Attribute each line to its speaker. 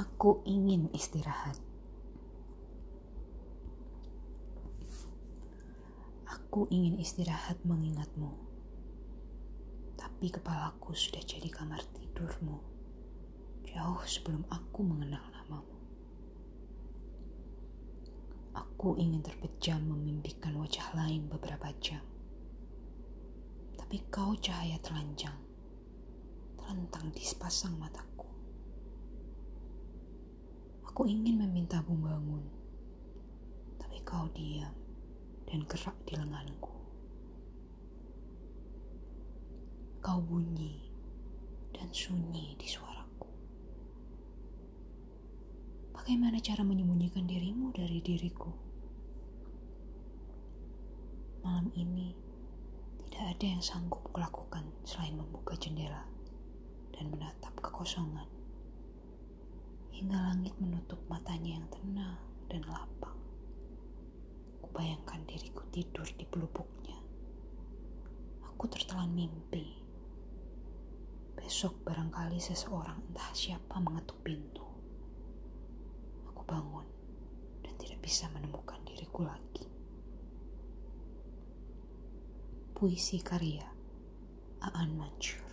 Speaker 1: Aku ingin istirahat. Aku ingin istirahat mengingatmu. Tapi kepalaku sudah jadi kamar tidurmu. Jauh sebelum aku mengenal namamu. Aku ingin terpejam memimpikan wajah lain beberapa jam. Tapi kau cahaya telanjang. Terentang di sepasang mataku. Aku ingin memintamu bangun. Tapi kau diam dan gerak di lenganku. Kau bunyi dan sunyi di suaraku. Bagaimana cara menyembunyikan dirimu dari diriku? Malam ini tidak ada yang sanggup kulakukan selain membuka jendela dan menatap kekosongan. Hingga langit menutup matanya yang tenang dan lapang. Kubayangkan diriku tidur di pelupuknya. Aku tertelan mimpi. Besok barangkali seseorang entah siapa mengetuk pintu. Aku bangun dan tidak bisa menemukan diriku lagi. Puisi karya Aan Mansur